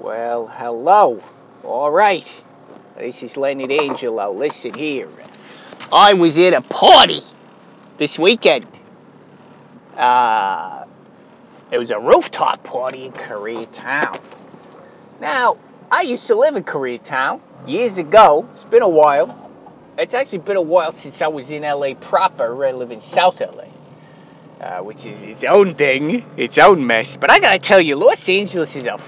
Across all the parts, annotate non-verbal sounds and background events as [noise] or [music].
Well, hello. All right. This is Leonard D'Angelo. Listen here. I was at a party this weekend. Uh, it was a rooftop party in Koreatown. Now, I used to live in Koreatown years ago. It's been a while. It's actually been a while since I was in LA proper. I live in South LA. Uh, which is its own thing, its own mess. But I gotta tell you, Los Angeles is a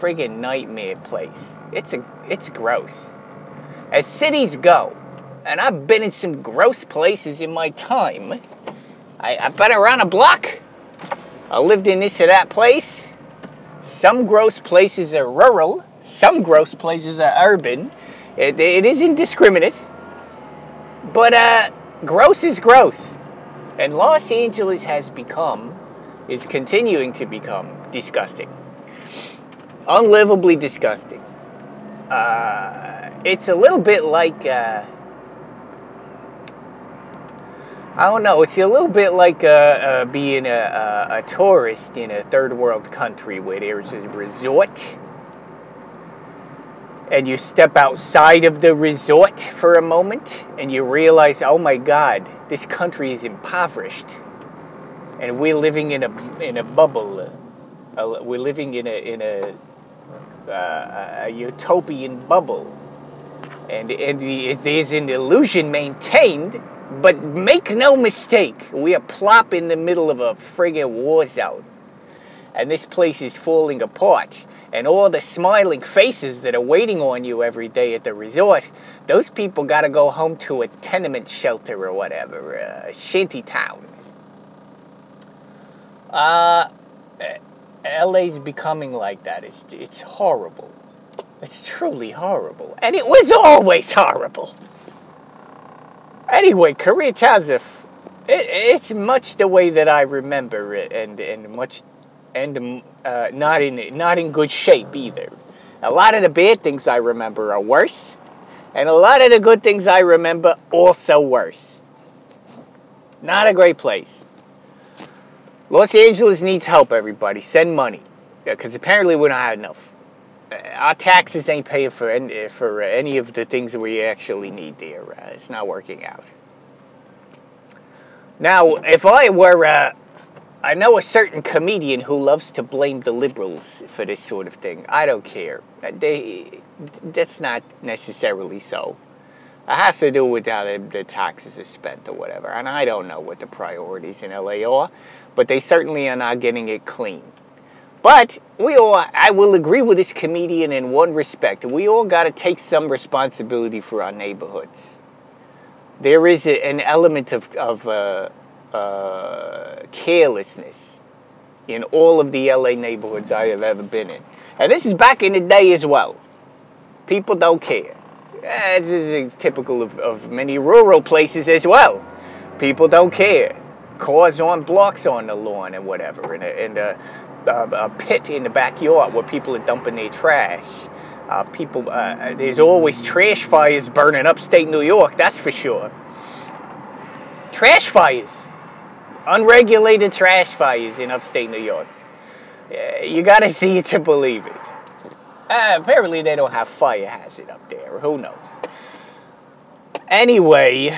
friggin' nightmare place. It's a, it's gross. As cities go, and I've been in some gross places in my time. I, I've been around a block. I lived in this or that place. Some gross places are rural. Some gross places are urban. It, it is indiscriminate. But uh, gross is gross. And Los Angeles has become, is continuing to become disgusting. Unlivably disgusting. Uh, it's a little bit like, uh, I don't know, it's a little bit like uh, uh being a, a, tourist in a third world country where there's a resort and you step outside of the resort for a moment and you realize, oh my God, this country is impoverished, and we're living in a in a bubble. Uh, we're living in a in a, uh, a utopian bubble, and and the, there's an illusion maintained. But make no mistake, we are plop in the middle of a friggin' war zone, and this place is falling apart and all the smiling faces that are waiting on you every day at the resort, those people got to go home to a tenement shelter or whatever, a shanty town. Uh, LA's becoming like that. It's, it's horrible. It's truly horrible. And it was always horrible. Anyway, Koreatown's a, it, it's much the way that I remember it and, and much and uh, not in not in good shape either. A lot of the bad things I remember are worse, and a lot of the good things I remember also worse. Not a great place. Los Angeles needs help. Everybody, send money because apparently we don't have enough. Uh, our taxes ain't paying for any, for any of the things that we actually need there. Uh, it's not working out. Now, if I were uh, I know a certain comedian who loves to blame the liberals for this sort of thing. I don't care. They, that's not necessarily so. It has to do with how the taxes are spent or whatever. And I don't know what the priorities in LA are, but they certainly are not getting it clean. But we all, I will agree with this comedian in one respect. We all got to take some responsibility for our neighborhoods. There is a, an element of, of uh, uh, carelessness in all of the LA neighborhoods I have ever been in. And this is back in the day as well. People don't care. This is typical of, of many rural places as well. People don't care. Cars on blocks on the lawn and whatever, and a, and a, a, a pit in the backyard where people are dumping their trash. Uh, people, uh, there's always trash fires burning upstate New York, that's for sure. Trash fires unregulated trash fires in upstate New York. You gotta see it to believe it. Uh, apparently, they don't have fire hazard up there. Who knows? Anyway,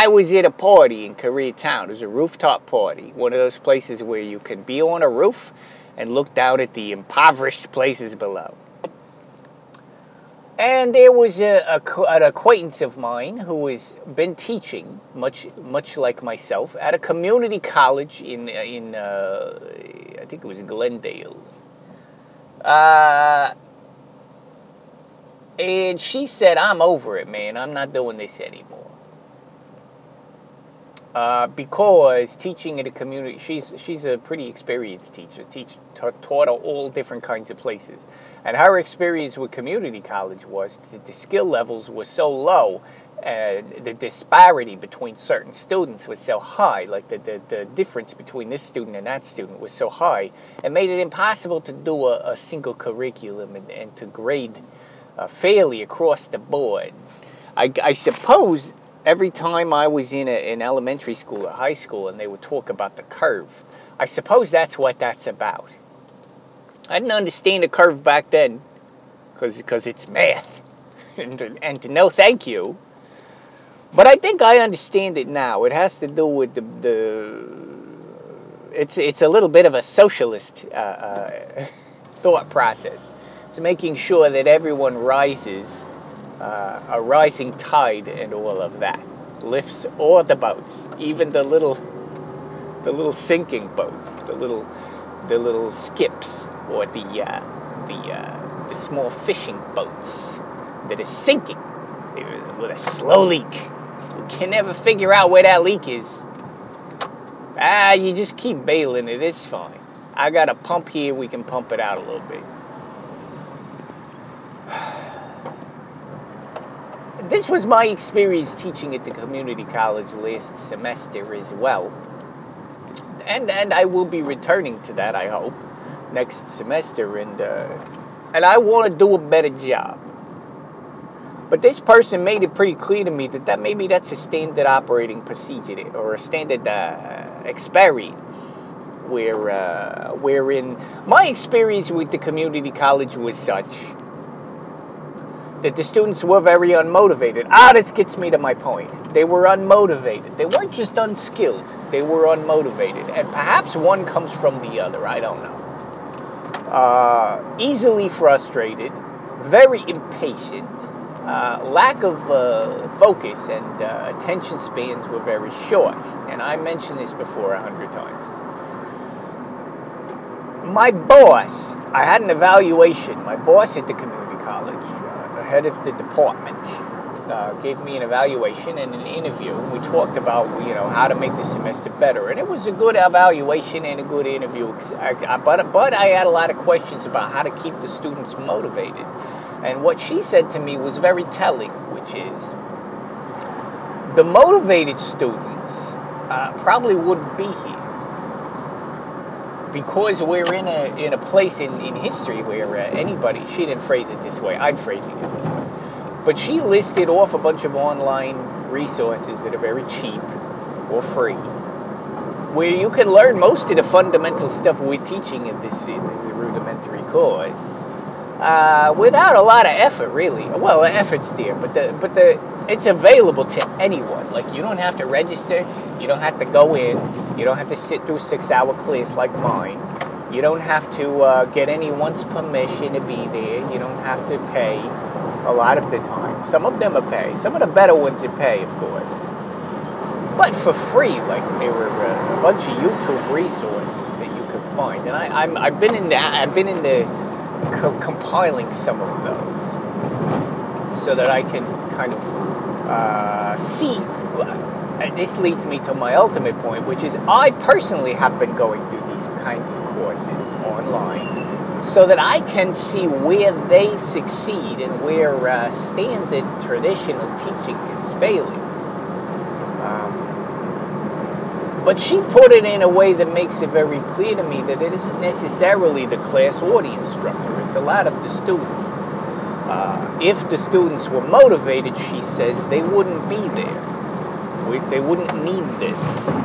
I was at a party in Koreatown. It was a rooftop party, one of those places where you can be on a roof and look down at the impoverished places below. And there was a, a, an acquaintance of mine who has been teaching, much much like myself, at a community college in in uh, I think it was Glendale. Uh, and she said, "I'm over it, man. I'm not doing this anymore." Uh, because teaching at a community, she's she's a pretty experienced teacher. Teach taught at all different kinds of places and her experience with community college was that the skill levels were so low and the disparity between certain students was so high, like the, the, the difference between this student and that student was so high, it made it impossible to do a, a single curriculum and, and to grade uh, fairly across the board. I, I suppose every time I was in a, an elementary school or high school and they would talk about the curve, I suppose that's what that's about I didn't understand the curve back then because it's math. [laughs] and, and to no thank you. But I think I understand it now. It has to do with the, the it's it's a little bit of a socialist uh, uh, [laughs] thought process. It's making sure that everyone rises, uh, a rising tide, and all of that lifts all the boats, even the little the little sinking boats, the little the little skips, or the uh, the uh, the small fishing boats that are sinking with a slow leak. We can never figure out where that leak is. Ah, you just keep bailing it. It's fine. I got a pump here. We can pump it out a little bit. This was my experience teaching at the community college last semester as well. And and I will be returning to that, I hope, next semester and uh, and I want to do a better job. But this person made it pretty clear to me that, that maybe that's a standard operating procedure or a standard uh, experience where uh, wherein my experience with the community college was such that the students were very unmotivated. Ah, this gets me to my point. They were unmotivated. They weren't just unskilled, they were unmotivated. And perhaps one comes from the other, I don't know. Uh, easily frustrated, very impatient, uh, lack of uh, focus and uh, attention spans were very short. And I mentioned this before a hundred times. My boss, I had an evaluation. My boss at the community college, head of the department, uh, gave me an evaluation and an interview. We talked about you know how to make the semester better, and it was a good evaluation and a good interview. But but I had a lot of questions about how to keep the students motivated and what she said to me was very telling, which is the motivated students uh, probably wouldn't be here because we're in a in a place in, in history where uh, anybody she didn't phrase it this way I'm phrasing it this way but she listed off a bunch of online resources that are very cheap or free where you can learn most of the fundamental stuff we're teaching in this, in this rudimentary course uh, without a lot of effort, really. Well, effort's there, but the but the it's available to anyone. Like you don't have to register, you don't have to go in, you don't have to sit through six-hour class like mine. You don't have to uh, get anyone's permission to be there. You don't have to pay a lot of the time. Some of them are pay. Some of the better ones are pay, of course. But for free, like there were uh, a bunch of YouTube resources that you could find. And I, I'm I've been in the I've been in the co- compiling some of those so that I can kind of uh, see. This leads me to my ultimate point, which is I personally have been going through these kinds of courses online so that I can see where they succeed and where uh, standard traditional teaching is failing. Um, but she put it in a way that makes it very clear to me that it isn't necessarily the class or the instructor, it's a lot of the student. Uh, if the students were motivated, she says, they wouldn't be there. We, they wouldn't need this.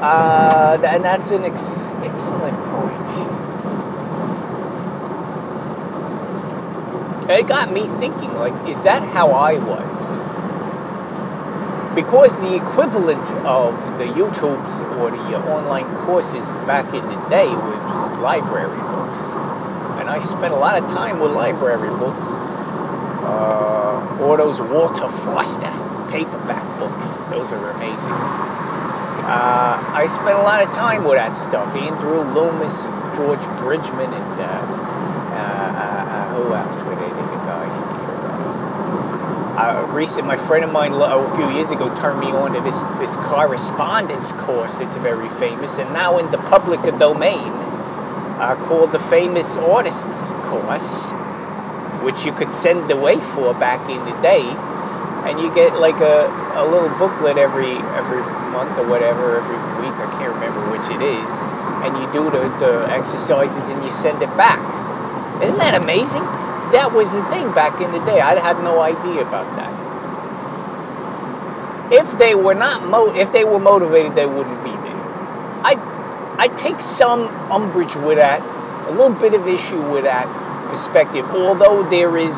Uh, and that's an ex- excellent point. It got me thinking, like, is that how I was? because the equivalent of the YouTubes or the online courses back in the day was just library books. And I spent a lot of time with library books. Uh, or those Walter Foster paperback books. Those are amazing. Uh, I spent a lot of time with that stuff. Andrew Loomis and George Bridgman and uh, uh, uh, uh who else were they? The guys uh, recent, my friend of mine a few years ago turned me on to this this correspondence course that's very famous and now in the public domain, uh, called the Famous Artists course, which you could send away for back in the day, and you get like a, a little booklet every every month or whatever, every week. I can't remember which it is, and you do the, the exercises and you send it back. Isn't that amazing? that was the thing back in the day. I had no idea about that. If they were not mo- if they were motivated, they wouldn't be there. I I take some umbrage with that, a little bit of issue with that perspective, although there is,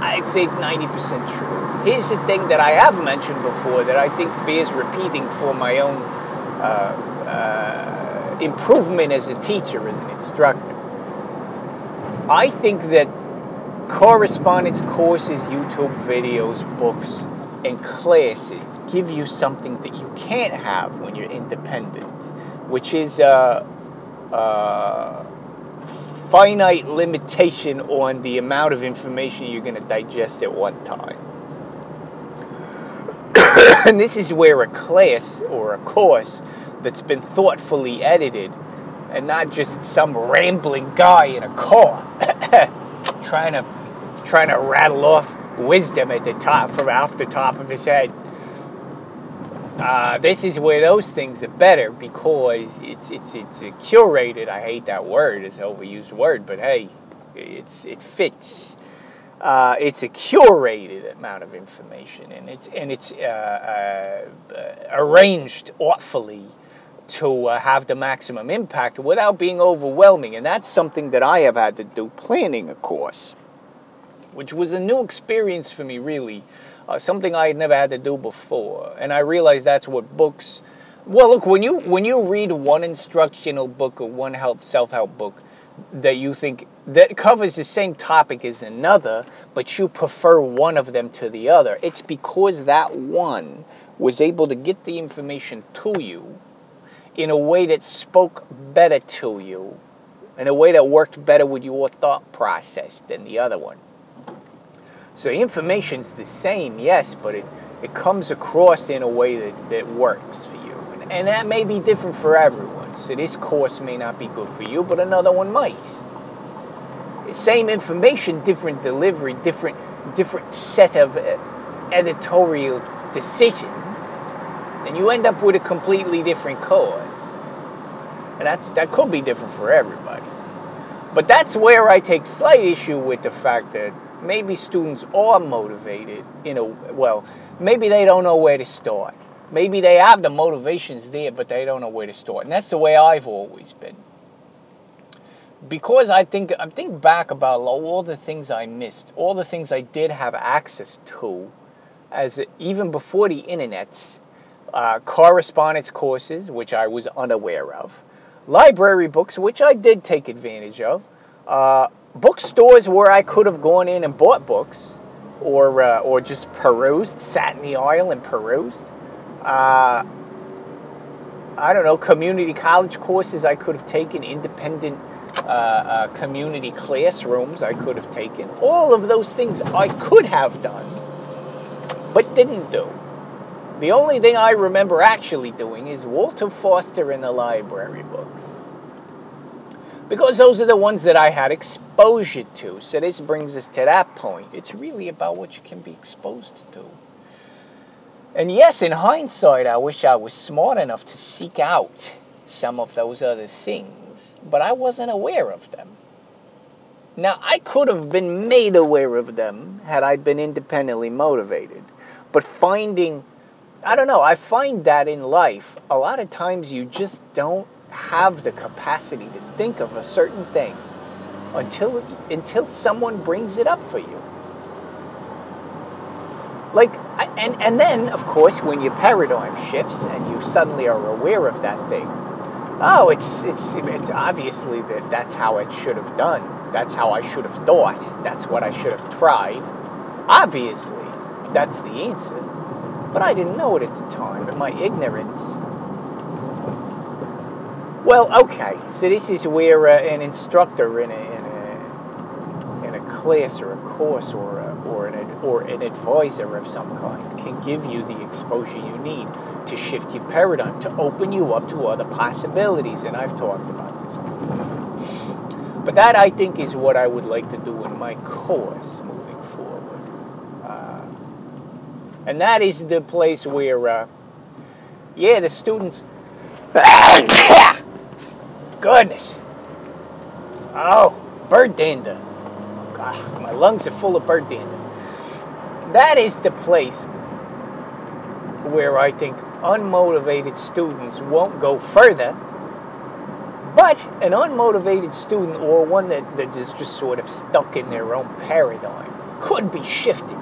I'd say it's 90% true. Here's the thing that I have mentioned before that I think bears repeating for my own uh, uh, improvement as a teacher, as an instructor. I think that correspondence courses, YouTube videos, books, and classes give you something that you can't have when you're independent, which is a, a finite limitation on the amount of information you're going to digest at one time. [coughs] and this is where a class or a course that's been thoughtfully edited and not just some rambling guy in a car [coughs] trying to trying to rattle off wisdom at the top from off the top of his head. Uh, this is where those things are better because it's it's it's a curated. I hate that word; it's an overused word, but hey, it's it fits. Uh, it's a curated amount of information, and it's and it's uh, uh arranged awfully to uh, have the maximum impact without being overwhelming, and that's something that I have had to do planning a course which was a new experience for me, really. Uh, something I had never had to do before. And I realized that's what books. Well, look, when you when you read one instructional book or one help self-help book that you think that covers the same topic as another, but you prefer one of them to the other, it's because that one was able to get the information to you in a way that spoke better to you, in a way that worked better with your thought process than the other one. So the information's the same, yes, but it, it comes across in a way that, that works for you. And, and that may be different for everyone. So this course may not be good for you, but another one might. Same information, different delivery, different different set of uh, editorial decisions, and you end up with a completely different course. And that's that could be different for everybody. But that's where I take slight issue with the fact that maybe students are motivated in a well maybe they don't know where to start. Maybe they have the motivations there but they don't know where to start. And that's the way i've always been. Because i think i think back about all the things i missed all the things i did have access to as even before the internets uh, correspondence courses which i was unaware of library books which i did take advantage of uh, bookstores where I could have gone in and bought books, or uh, or just perused, sat in the aisle and perused. Uh, I don't know, community college courses I could have taken, independent uh, uh, community classrooms I could have taken. All of those things I could have done, but didn't do. The only thing I remember actually doing is Walter Foster in the library books because those are the ones that I had exposure to. So this brings us to that point. It's really about what you can be exposed to. And yes, in hindsight, I wish I was smart enough to seek out some of those other things, but I wasn't aware of them. Now, I could have been made aware of them had I been independently motivated, but finding, I don't know, I find that in life, a lot of times you just don't have the capacity to think of a certain thing until until someone brings it up for you. Like and and then of course when your paradigm shifts and you suddenly are aware of that thing, oh, it's it's it's obviously that that's how it should have done. That's how I should have thought. That's what I should have tried. Obviously, that's the answer. But I didn't know it at the time, and my ignorance well, okay. So this is where uh, an instructor in a, in a in a class or a course or a, or an or an advisor of some kind can give you the exposure you need to shift your paradigm to open you up to other possibilities. And I've talked about this. But that I think is what I would like to do in my course moving forward. Uh, and that is the place where, uh, yeah, the students. [coughs] [coughs] goodness. Oh, bird dander. Ugh, my lungs are full of bird dander. That is the place where I think unmotivated students won't go further But an unmotivated student or one that, that is just sort of stuck in their own paradigm could be shifted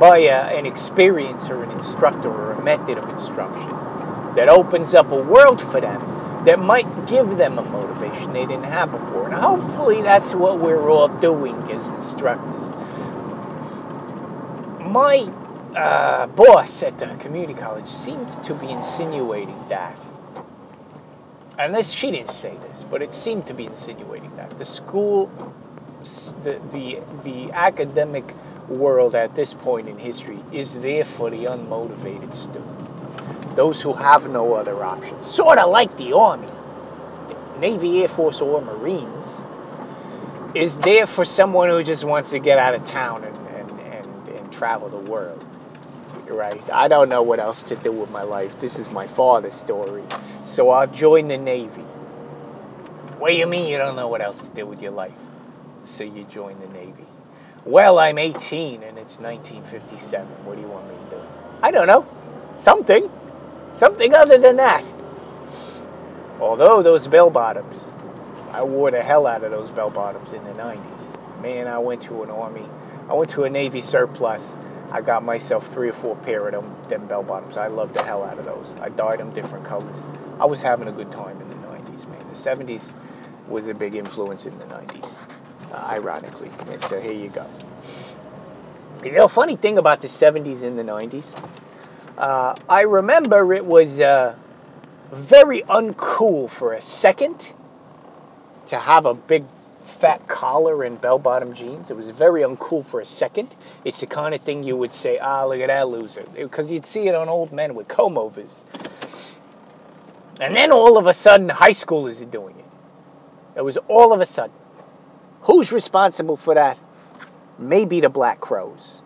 by a, an experience or an instructor or a method of instruction that opens up a world for them that might give them a motivation they didn't have before. And hopefully that's what we're all doing as instructors. My uh, boss at the community college seems to be insinuating that, and this she didn't say this, but it seemed to be insinuating that the school, the the the academic world at this point in history is there for the unmotivated student, those who have no other options, sort of like the army, Navy, Air Force, or Marines, is there for someone who just wants to get out of town and and, and, and travel the world right? I don't know what else to do with my life. This is my father's story. So I'll join the Navy. What do you mean you don't know what else to do with your life? So you join the Navy. Well, I'm 18 and it's 1957. What do you want me to do? I don't know. Something. Something other than that. Although those bell bottoms, I wore the hell out of those bell bottoms in the 90s. Man, I went to an army. I went to a Navy surplus I got myself three or four pair of them, them bell bottoms. I loved the hell out of those. I dyed them different colors. I was having a good time in the 90s, man. The 70s was a big influence in the 90s, uh, ironically. And so here you go. You know, funny thing about the 70s and the 90s, uh, I remember it was uh, very uncool for a second to have a big fat collar and bell bottom jeans. It was very uncool for a second. It's the kind of thing you would say, ah, look at that loser. Because you'd see it on old men with comb overs. And then all of a sudden, high schoolers are doing it. It was all of a sudden. Who's responsible for that? Maybe the Black Crowes.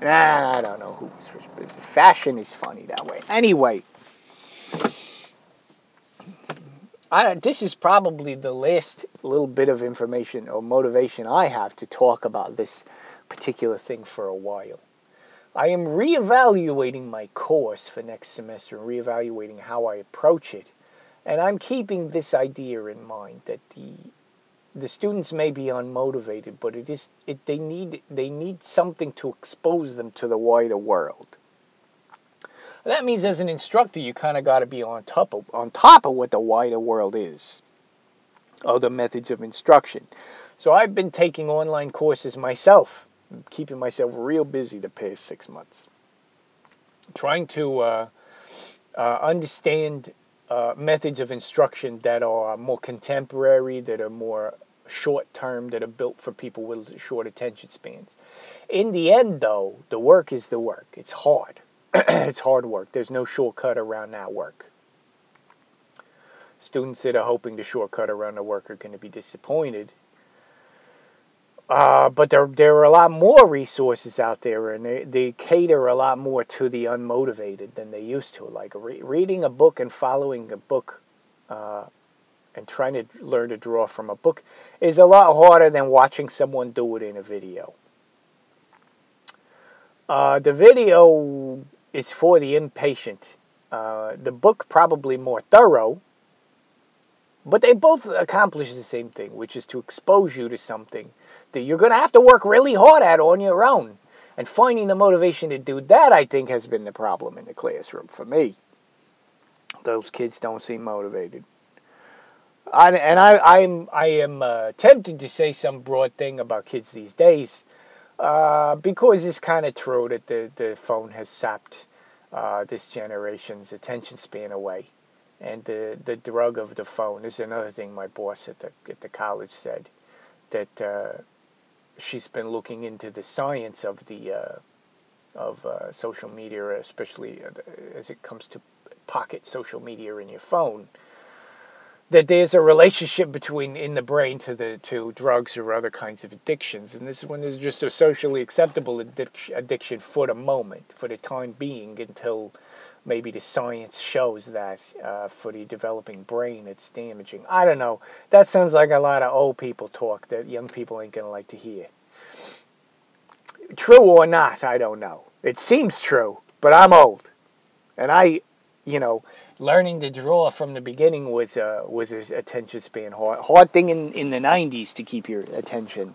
Nah, I don't know who was responsible. Fashion is funny that way. Anyway. I, this is probably the last little bit of information or motivation I have to talk about this particular thing for a while. I am reevaluating my course for next semester and reevaluating how I approach it. And I'm keeping this idea in mind that the the students may be unmotivated, but it is it they need they need something to expose them to the wider world. That means as an instructor, you kind of got to be on top of on top of what the wider world is, other methods of instruction. So I've been taking online courses myself, keeping myself real busy the past six months, trying to uh, uh, understand uh, methods of instruction that are more contemporary, that are more short term, that are built for people with short attention spans. In the end, though, the work is the work. It's hard. [clears throat] it's hard work. There's no shortcut around that work. Students that are hoping to shortcut around the work are going to be disappointed. Uh, but there, there are a lot more resources out there, and they, they cater a lot more to the unmotivated than they used to. Like re- reading a book and following a book uh, and trying to learn to draw from a book is a lot harder than watching someone do it in a video. Uh, the video is for the impatient. Uh, the book probably more thorough, but they both accomplish the same thing, which is to expose you to something that you're going to have to work really hard at on your own. And finding the motivation to do that, I think, has been the problem in the classroom for me. Those kids don't seem motivated. I, and I, I'm, I am uh, tempted to say some broad thing about kids these days, uh, because it's kind of true that the, the phone has sapped uh, this generation's attention span away. And the, the drug of the phone is another thing my boss at the, at the college said, that uh, she's been looking into the science of the uh, of uh, social media, especially as it comes to pocket social media in your phone that there's a relationship between in the brain to the to drugs or other kinds of addictions, and this one is just a socially acceptable addiction, addiction for the moment, for the time being, until maybe the science shows that uh, for the developing brain it's damaging. I don't know. That sounds like a lot of old people talk that young people ain't gonna like to hear. True or not, I don't know. It seems true, but I'm old, and I you know, learning to draw from the beginning was uh, was a attention span hard hard thing in, in the 90s to keep your attention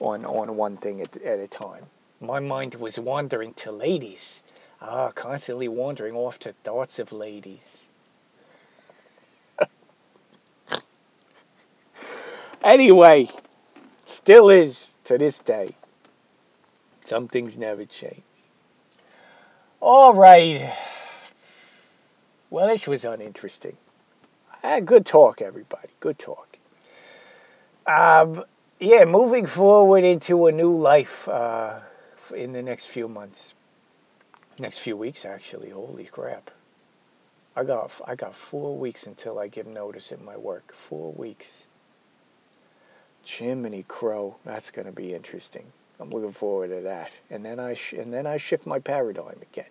on on one thing at, at a time. My mind was wandering to ladies, ah, constantly wandering off to thoughts of ladies. [laughs] anyway, still is to this day. Some things never change. All right. Well, this was uninteresting. Uh, good talk, everybody. Good talk. Um, yeah, moving forward into a new life uh, in the next few months, next few weeks, actually. Holy crap! I got I got four weeks until I give notice at my work. Four weeks. Jiminy Crow, that's going to be interesting. I'm looking forward to that. And then I sh- and then I shift my paradigm again.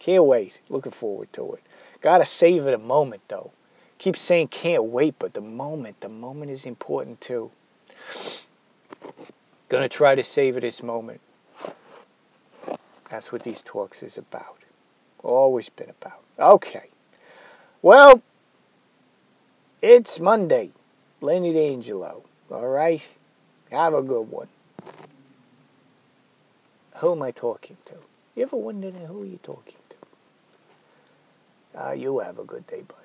Can't wait. Looking forward to it. Gotta savor the moment though. Keep saying can't wait, but the moment, the moment is important too. Gonna try to savor this moment. That's what these talks is about. Always been about. Okay. Well, it's Monday. Lenny D'Angelo. All right? Have a good one. Who am I talking to? You ever wonder who are you talking to? Uh, you have a good day, bud.